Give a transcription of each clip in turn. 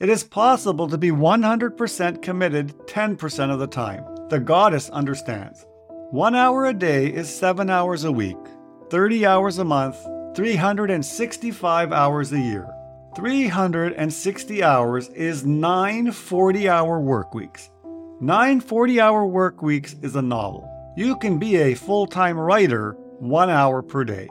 It is possible to be 100% committed 10% of the time. The goddess understands. One hour a day is seven hours a week, 30 hours a month, 365 hours a year. 360 hours is nine 40 hour work weeks. Nine 40 hour work weeks is a novel. You can be a full time writer one hour per day.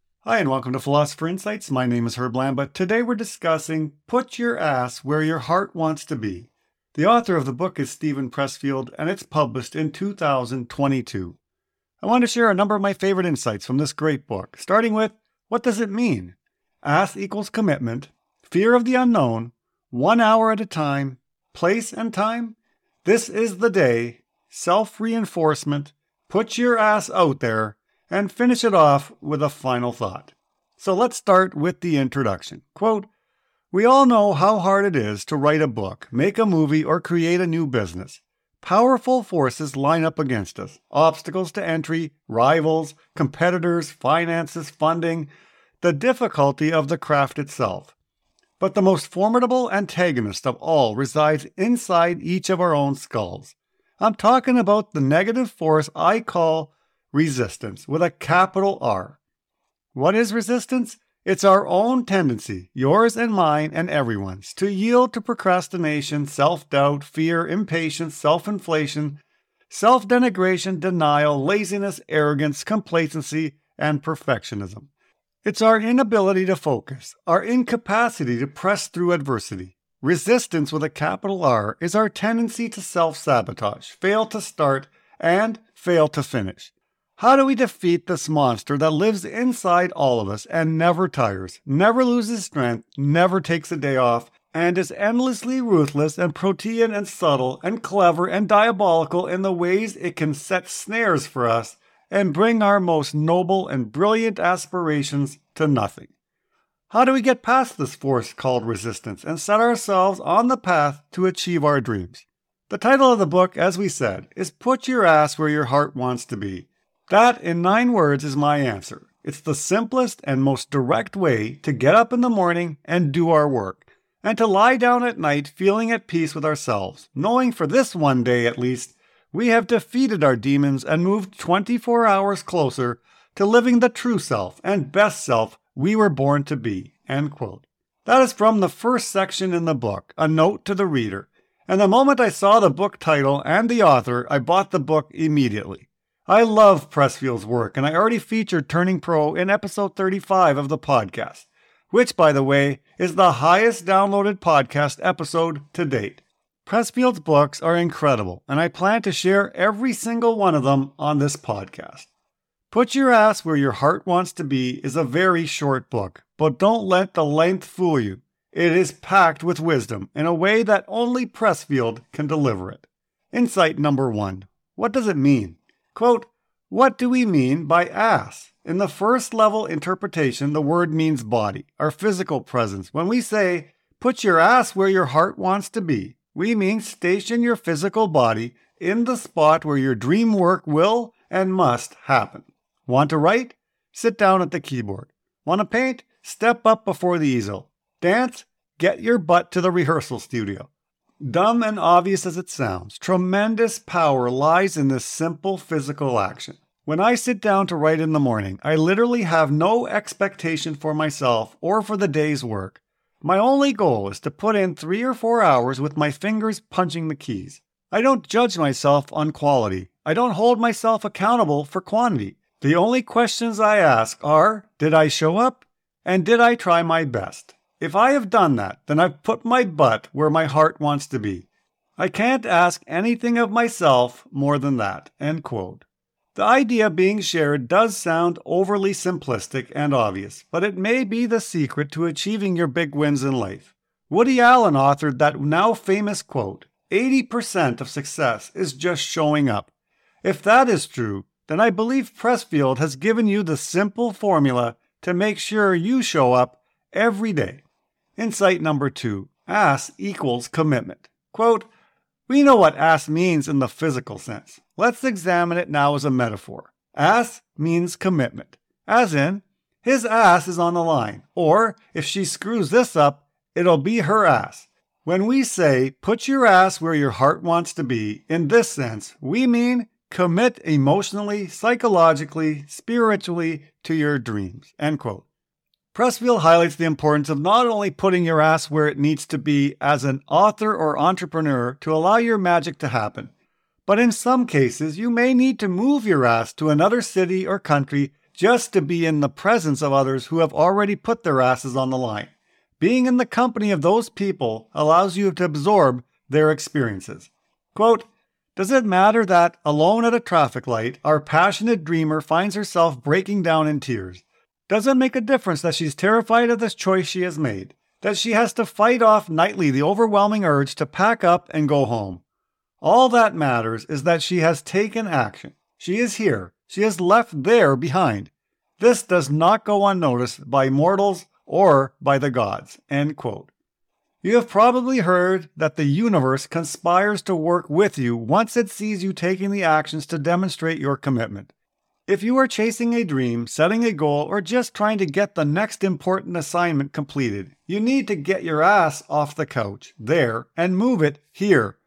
Hi, and welcome to Philosopher Insights. My name is Herb Lamba. Today we're discussing Put Your Ass Where Your Heart Wants to Be. The author of the book is Steven Pressfield, and it's published in 2022. I want to share a number of my favorite insights from this great book, starting with what does it mean? Ass equals commitment, fear of the unknown, one hour at a time, place and time. This is the day, self reinforcement, put your ass out there, and finish it off with a final thought. So let's start with the introduction. Quote, we all know how hard it is to write a book, make a movie, or create a new business. Powerful forces line up against us obstacles to entry, rivals, competitors, finances, funding, the difficulty of the craft itself. But the most formidable antagonist of all resides inside each of our own skulls. I'm talking about the negative force I call resistance with a capital R. What is resistance? It's our own tendency, yours and mine and everyone's, to yield to procrastination, self doubt, fear, impatience, self inflation, self denigration, denial, laziness, arrogance, complacency, and perfectionism. It's our inability to focus, our incapacity to press through adversity. Resistance with a capital R is our tendency to self sabotage, fail to start, and fail to finish. How do we defeat this monster that lives inside all of us and never tires, never loses strength, never takes a day off, and is endlessly ruthless and protean and subtle and clever and diabolical in the ways it can set snares for us and bring our most noble and brilliant aspirations to nothing? How do we get past this force called resistance and set ourselves on the path to achieve our dreams? The title of the book, as we said, is Put Your Ass Where Your Heart Wants to Be that, in nine words, is my answer. It's the simplest and most direct way to get up in the morning and do our work, and to lie down at night feeling at peace with ourselves, knowing for this one day at least, we have defeated our demons and moved 24 hours closer to living the true self and best self we were born to be. That is from the first section in the book, a note to the reader. And the moment I saw the book title and the author, I bought the book immediately. I love Pressfield's work, and I already featured Turning Pro in episode 35 of the podcast, which, by the way, is the highest downloaded podcast episode to date. Pressfield's books are incredible, and I plan to share every single one of them on this podcast. Put Your Ass Where Your Heart Wants to Be is a very short book, but don't let the length fool you. It is packed with wisdom in a way that only Pressfield can deliver it. Insight number one What does it mean? Quote, What do we mean by ass? In the first level interpretation, the word means body, our physical presence. When we say, put your ass where your heart wants to be, we mean station your physical body in the spot where your dream work will and must happen. Want to write? Sit down at the keyboard. Want to paint? Step up before the easel. Dance? Get your butt to the rehearsal studio. Dumb and obvious as it sounds, tremendous power lies in this simple physical action. When I sit down to write in the morning, I literally have no expectation for myself or for the day's work. My only goal is to put in three or four hours with my fingers punching the keys. I don't judge myself on quality. I don't hold myself accountable for quantity. The only questions I ask are Did I show up? And did I try my best? If I have done that, then I've put my butt where my heart wants to be. I can't ask anything of myself more than that. End quote. The idea being shared does sound overly simplistic and obvious, but it may be the secret to achieving your big wins in life. Woody Allen authored that now famous quote 80% of success is just showing up. If that is true, then I believe Pressfield has given you the simple formula to make sure you show up every day. Insight number two ass equals commitment. Quote, we know what ass means in the physical sense. Let's examine it now as a metaphor. Ass means commitment, as in, his ass is on the line, or if she screws this up, it'll be her ass. When we say put your ass where your heart wants to be, in this sense, we mean commit emotionally, psychologically, spiritually to your dreams. End quote. Pressfield highlights the importance of not only putting your ass where it needs to be as an author or entrepreneur to allow your magic to happen, but in some cases you may need to move your ass to another city or country just to be in the presence of others who have already put their asses on the line. Being in the company of those people allows you to absorb their experiences. Quote, does it matter that, alone at a traffic light, our passionate dreamer finds herself breaking down in tears? Does it make a difference that she's terrified of this choice she has made? That she has to fight off nightly the overwhelming urge to pack up and go home? All that matters is that she has taken action. She is here. She is left there behind. This does not go unnoticed by mortals or by the gods. End quote. You have probably heard that the universe conspires to work with you once it sees you taking the actions to demonstrate your commitment. If you are chasing a dream, setting a goal, or just trying to get the next important assignment completed, you need to get your ass off the couch, there, and move it here,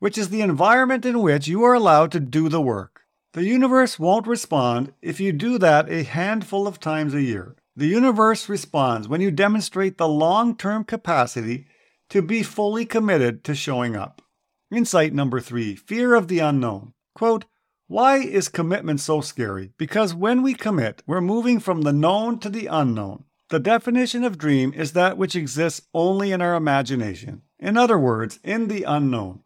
which is the environment in which you are allowed to do the work. The universe won't respond if you do that a handful of times a year. The universe responds when you demonstrate the long term capacity to be fully committed to showing up. Insight number three fear of the unknown. Quote, why is commitment so scary? Because when we commit, we're moving from the known to the unknown. The definition of dream is that which exists only in our imagination. In other words, in the unknown.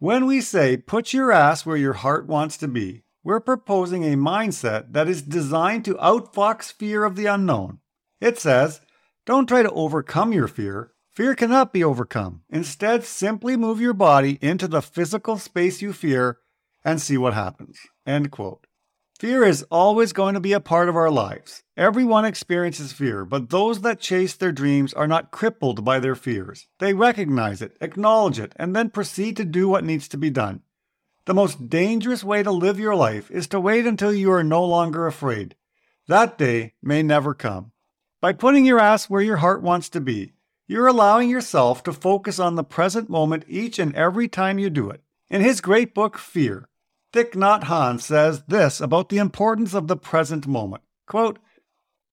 When we say, put your ass where your heart wants to be, we're proposing a mindset that is designed to outfox fear of the unknown. It says, don't try to overcome your fear. Fear cannot be overcome. Instead, simply move your body into the physical space you fear and see what happens. End quote. Fear is always going to be a part of our lives. Everyone experiences fear, but those that chase their dreams are not crippled by their fears. They recognize it, acknowledge it, and then proceed to do what needs to be done. The most dangerous way to live your life is to wait until you are no longer afraid. That day may never come. By putting your ass where your heart wants to be, you're allowing yourself to focus on the present moment each and every time you do it. In his great book, Fear, Thich Nhat Hanh says this about the importance of the present moment. Quote,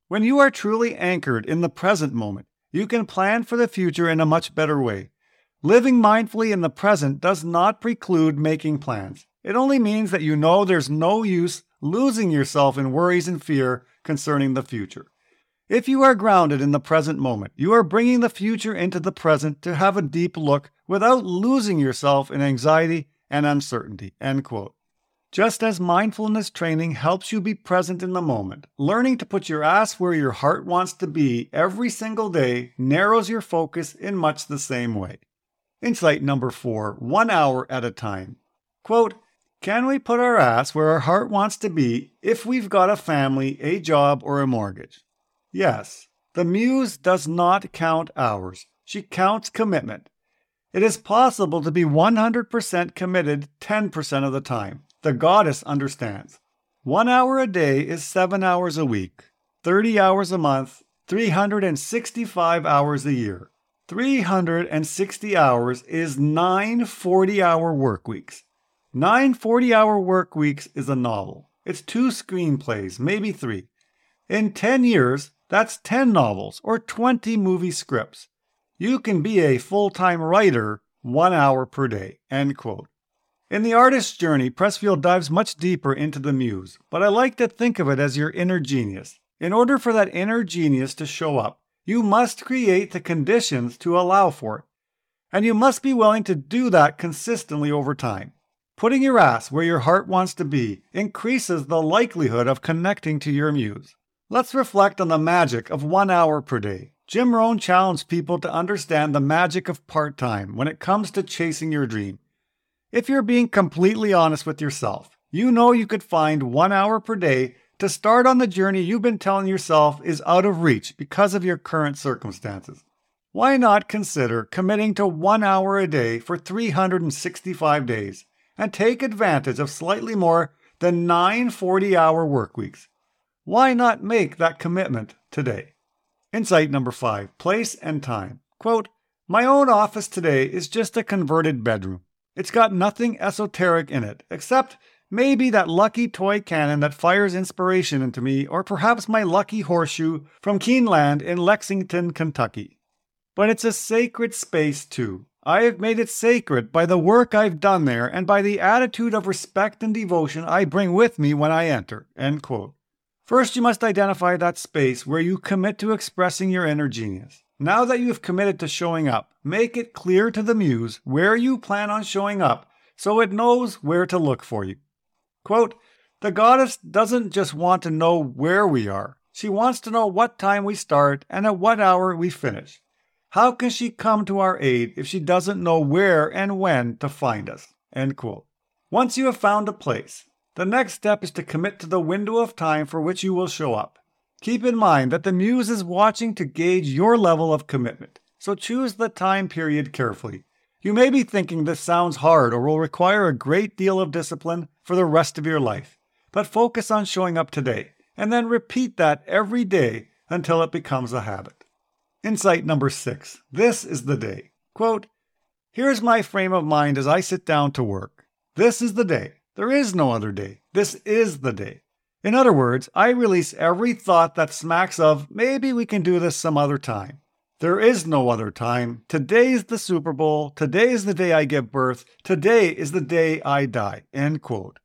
when you are truly anchored in the present moment, you can plan for the future in a much better way. Living mindfully in the present does not preclude making plans. It only means that you know there's no use losing yourself in worries and fear concerning the future. If you are grounded in the present moment, you are bringing the future into the present to have a deep look without losing yourself in anxiety and uncertainty. End quote. Just as mindfulness training helps you be present in the moment, learning to put your ass where your heart wants to be every single day narrows your focus in much the same way. Insight number four one hour at a time. Quote, can we put our ass where our heart wants to be if we've got a family, a job, or a mortgage? Yes, the muse does not count hours, she counts commitment. It is possible to be 100% committed 10% of the time. The goddess understands. One hour a day is seven hours a week, 30 hours a month, 365 hours a year. 360 hours is nine 40 hour work weeks. Nine 40 hour work weeks is a novel. It's two screenplays, maybe three. In 10 years, that's 10 novels or 20 movie scripts. You can be a full time writer one hour per day. End quote. In The Artist's Journey, Pressfield dives much deeper into the muse, but I like to think of it as your inner genius. In order for that inner genius to show up, you must create the conditions to allow for it. And you must be willing to do that consistently over time. Putting your ass where your heart wants to be increases the likelihood of connecting to your muse. Let's reflect on the magic of one hour per day. Jim Rohn challenged people to understand the magic of part time when it comes to chasing your dream. If you're being completely honest with yourself, you know you could find one hour per day to start on the journey you've been telling yourself is out of reach because of your current circumstances. Why not consider committing to one hour a day for 365 days and take advantage of slightly more than nine 40 hour work weeks? Why not make that commitment today? Insight number five place and time. Quote, My own office today is just a converted bedroom. It's got nothing esoteric in it, except maybe that lucky toy cannon that fires inspiration into me, or perhaps my lucky horseshoe from Keeneland in Lexington, Kentucky. But it's a sacred space, too. I have made it sacred by the work I've done there and by the attitude of respect and devotion I bring with me when I enter. End quote. First, you must identify that space where you commit to expressing your inner genius. Now that you have committed to showing up, make it clear to the muse where you plan on showing up so it knows where to look for you. Quote, the goddess doesn't just want to know where we are, she wants to know what time we start and at what hour we finish. How can she come to our aid if she doesn't know where and when to find us? End quote. Once you have found a place, the next step is to commit to the window of time for which you will show up. Keep in mind that the Muse is watching to gauge your level of commitment, so choose the time period carefully. You may be thinking this sounds hard or will require a great deal of discipline for the rest of your life, but focus on showing up today, and then repeat that every day until it becomes a habit. Insight number six this is the day. Quote, Here's my frame of mind as I sit down to work. This is the day. There is no other day. This is the day. In other words, I release every thought that smacks of maybe we can do this some other time. There is no other time. Today is the Super Bowl. Today is the day I give birth. Today is the day I die. End quote.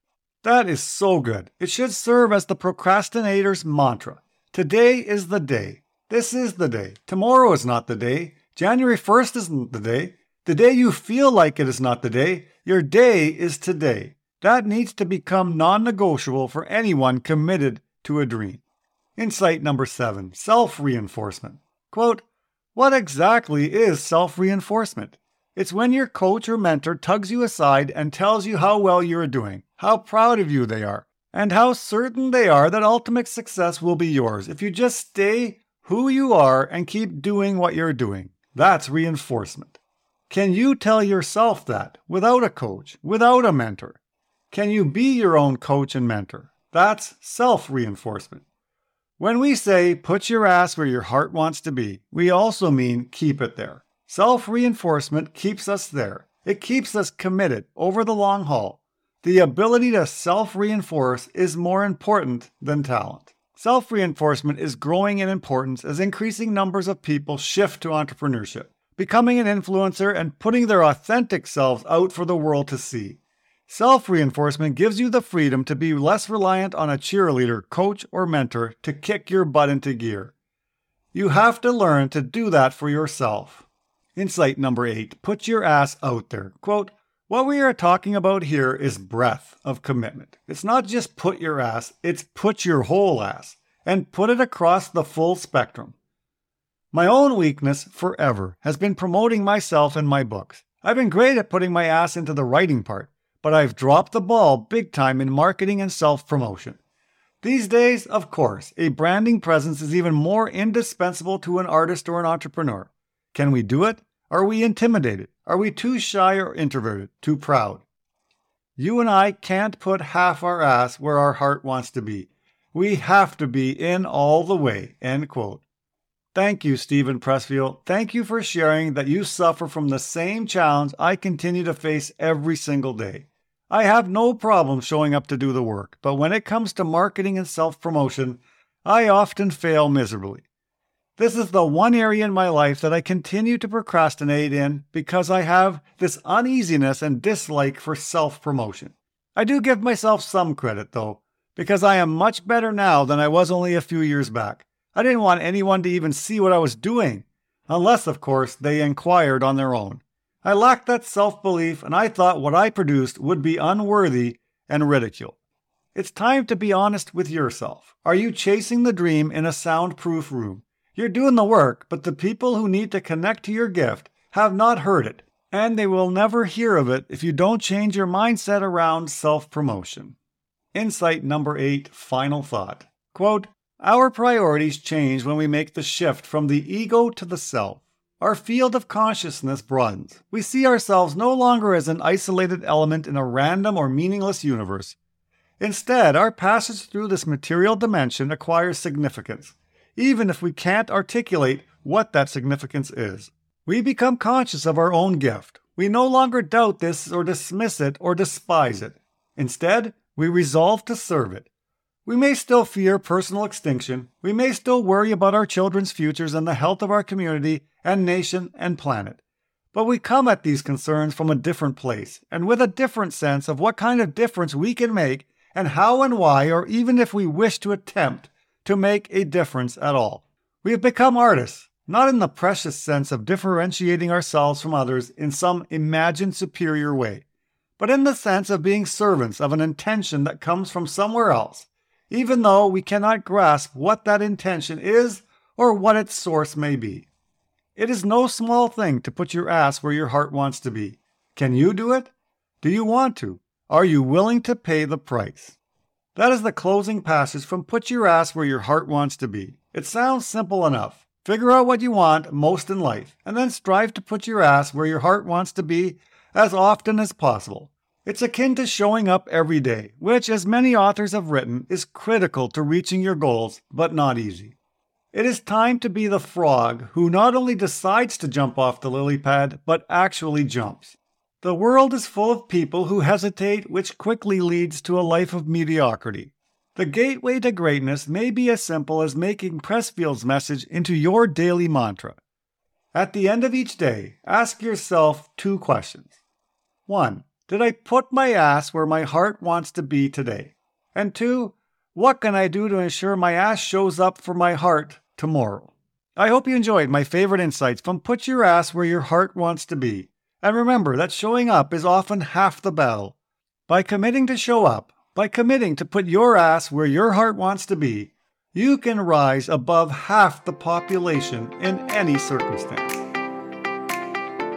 That is so good. It should serve as the procrastinator's mantra. Today is the day. This is the day. Tomorrow is not the day. January 1st isn't the day. The day you feel like it is not the day. Your day is today. That needs to become non negotiable for anyone committed to a dream. Insight number seven self reinforcement. Quote, What exactly is self reinforcement? It's when your coach or mentor tugs you aside and tells you how well you're doing, how proud of you they are, and how certain they are that ultimate success will be yours if you just stay who you are and keep doing what you're doing. That's reinforcement. Can you tell yourself that without a coach, without a mentor? Can you be your own coach and mentor? That's self reinforcement. When we say put your ass where your heart wants to be, we also mean keep it there. Self reinforcement keeps us there. It keeps us committed over the long haul. The ability to self reinforce is more important than talent. Self reinforcement is growing in importance as increasing numbers of people shift to entrepreneurship, becoming an influencer and putting their authentic selves out for the world to see. Self reinforcement gives you the freedom to be less reliant on a cheerleader, coach, or mentor to kick your butt into gear. You have to learn to do that for yourself. Insight number eight put your ass out there. Quote, what we are talking about here is breadth of commitment. It's not just put your ass, it's put your whole ass and put it across the full spectrum. My own weakness forever has been promoting myself in my books. I've been great at putting my ass into the writing part but I've dropped the ball big time in marketing and self promotion. These days, of course, a branding presence is even more indispensable to an artist or an entrepreneur. Can we do it? Are we intimidated? Are we too shy or introverted? Too proud? You and I can't put half our ass where our heart wants to be. We have to be in all the way. End quote. Thank you, Steven Pressfield. Thank you for sharing that you suffer from the same challenge I continue to face every single day. I have no problem showing up to do the work, but when it comes to marketing and self promotion, I often fail miserably. This is the one area in my life that I continue to procrastinate in because I have this uneasiness and dislike for self promotion. I do give myself some credit, though, because I am much better now than I was only a few years back. I didn't want anyone to even see what I was doing, unless, of course, they inquired on their own. I lacked that self belief, and I thought what I produced would be unworthy and ridiculed. It's time to be honest with yourself. Are you chasing the dream in a soundproof room? You're doing the work, but the people who need to connect to your gift have not heard it, and they will never hear of it if you don't change your mindset around self promotion. Insight number eight, final thought. Quote, Our priorities change when we make the shift from the ego to the self. Our field of consciousness broadens. We see ourselves no longer as an isolated element in a random or meaningless universe. Instead, our passage through this material dimension acquires significance, even if we can't articulate what that significance is. We become conscious of our own gift. We no longer doubt this or dismiss it or despise it. Instead, we resolve to serve it. We may still fear personal extinction. We may still worry about our children's futures and the health of our community and nation and planet. But we come at these concerns from a different place and with a different sense of what kind of difference we can make and how and why, or even if we wish to attempt to make a difference at all. We have become artists, not in the precious sense of differentiating ourselves from others in some imagined superior way, but in the sense of being servants of an intention that comes from somewhere else, even though we cannot grasp what that intention is or what its source may be. It is no small thing to put your ass where your heart wants to be. Can you do it? Do you want to? Are you willing to pay the price? That is the closing passage from Put Your Ass Where Your Heart Wants to Be. It sounds simple enough. Figure out what you want most in life, and then strive to put your ass where your heart wants to be as often as possible. It's akin to showing up every day, which, as many authors have written, is critical to reaching your goals, but not easy. It is time to be the frog who not only decides to jump off the lily pad, but actually jumps. The world is full of people who hesitate, which quickly leads to a life of mediocrity. The gateway to greatness may be as simple as making Pressfield's message into your daily mantra. At the end of each day, ask yourself two questions. 1. Did I put my ass where my heart wants to be today? And 2. What can I do to ensure my ass shows up for my heart tomorrow? I hope you enjoyed my favorite insights from Put Your Ass Where Your Heart Wants to Be. And remember that showing up is often half the battle. By committing to show up, by committing to put your ass where your heart wants to be, you can rise above half the population in any circumstance.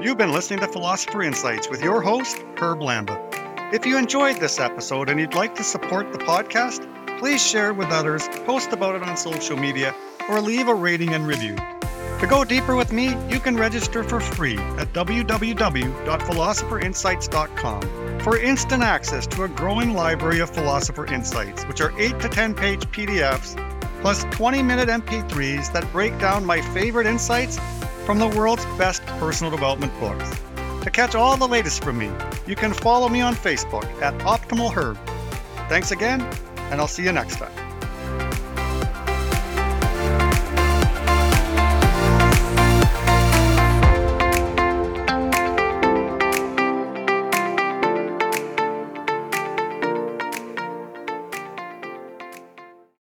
You've been listening to Philosopher Insights with your host, Herb Lamba. If you enjoyed this episode and you'd like to support the podcast, please share it with others, post about it on social media, or leave a rating and review. To go deeper with me, you can register for free at www.philosopherinsights.com for instant access to a growing library of Philosopher Insights, which are 8 to 10 page PDFs plus 20 minute MP3s that break down my favorite insights from the world's best personal development books. To catch all the latest from me, you can follow me on Facebook at Optimal Herb. Thanks again, and I'll see you next time.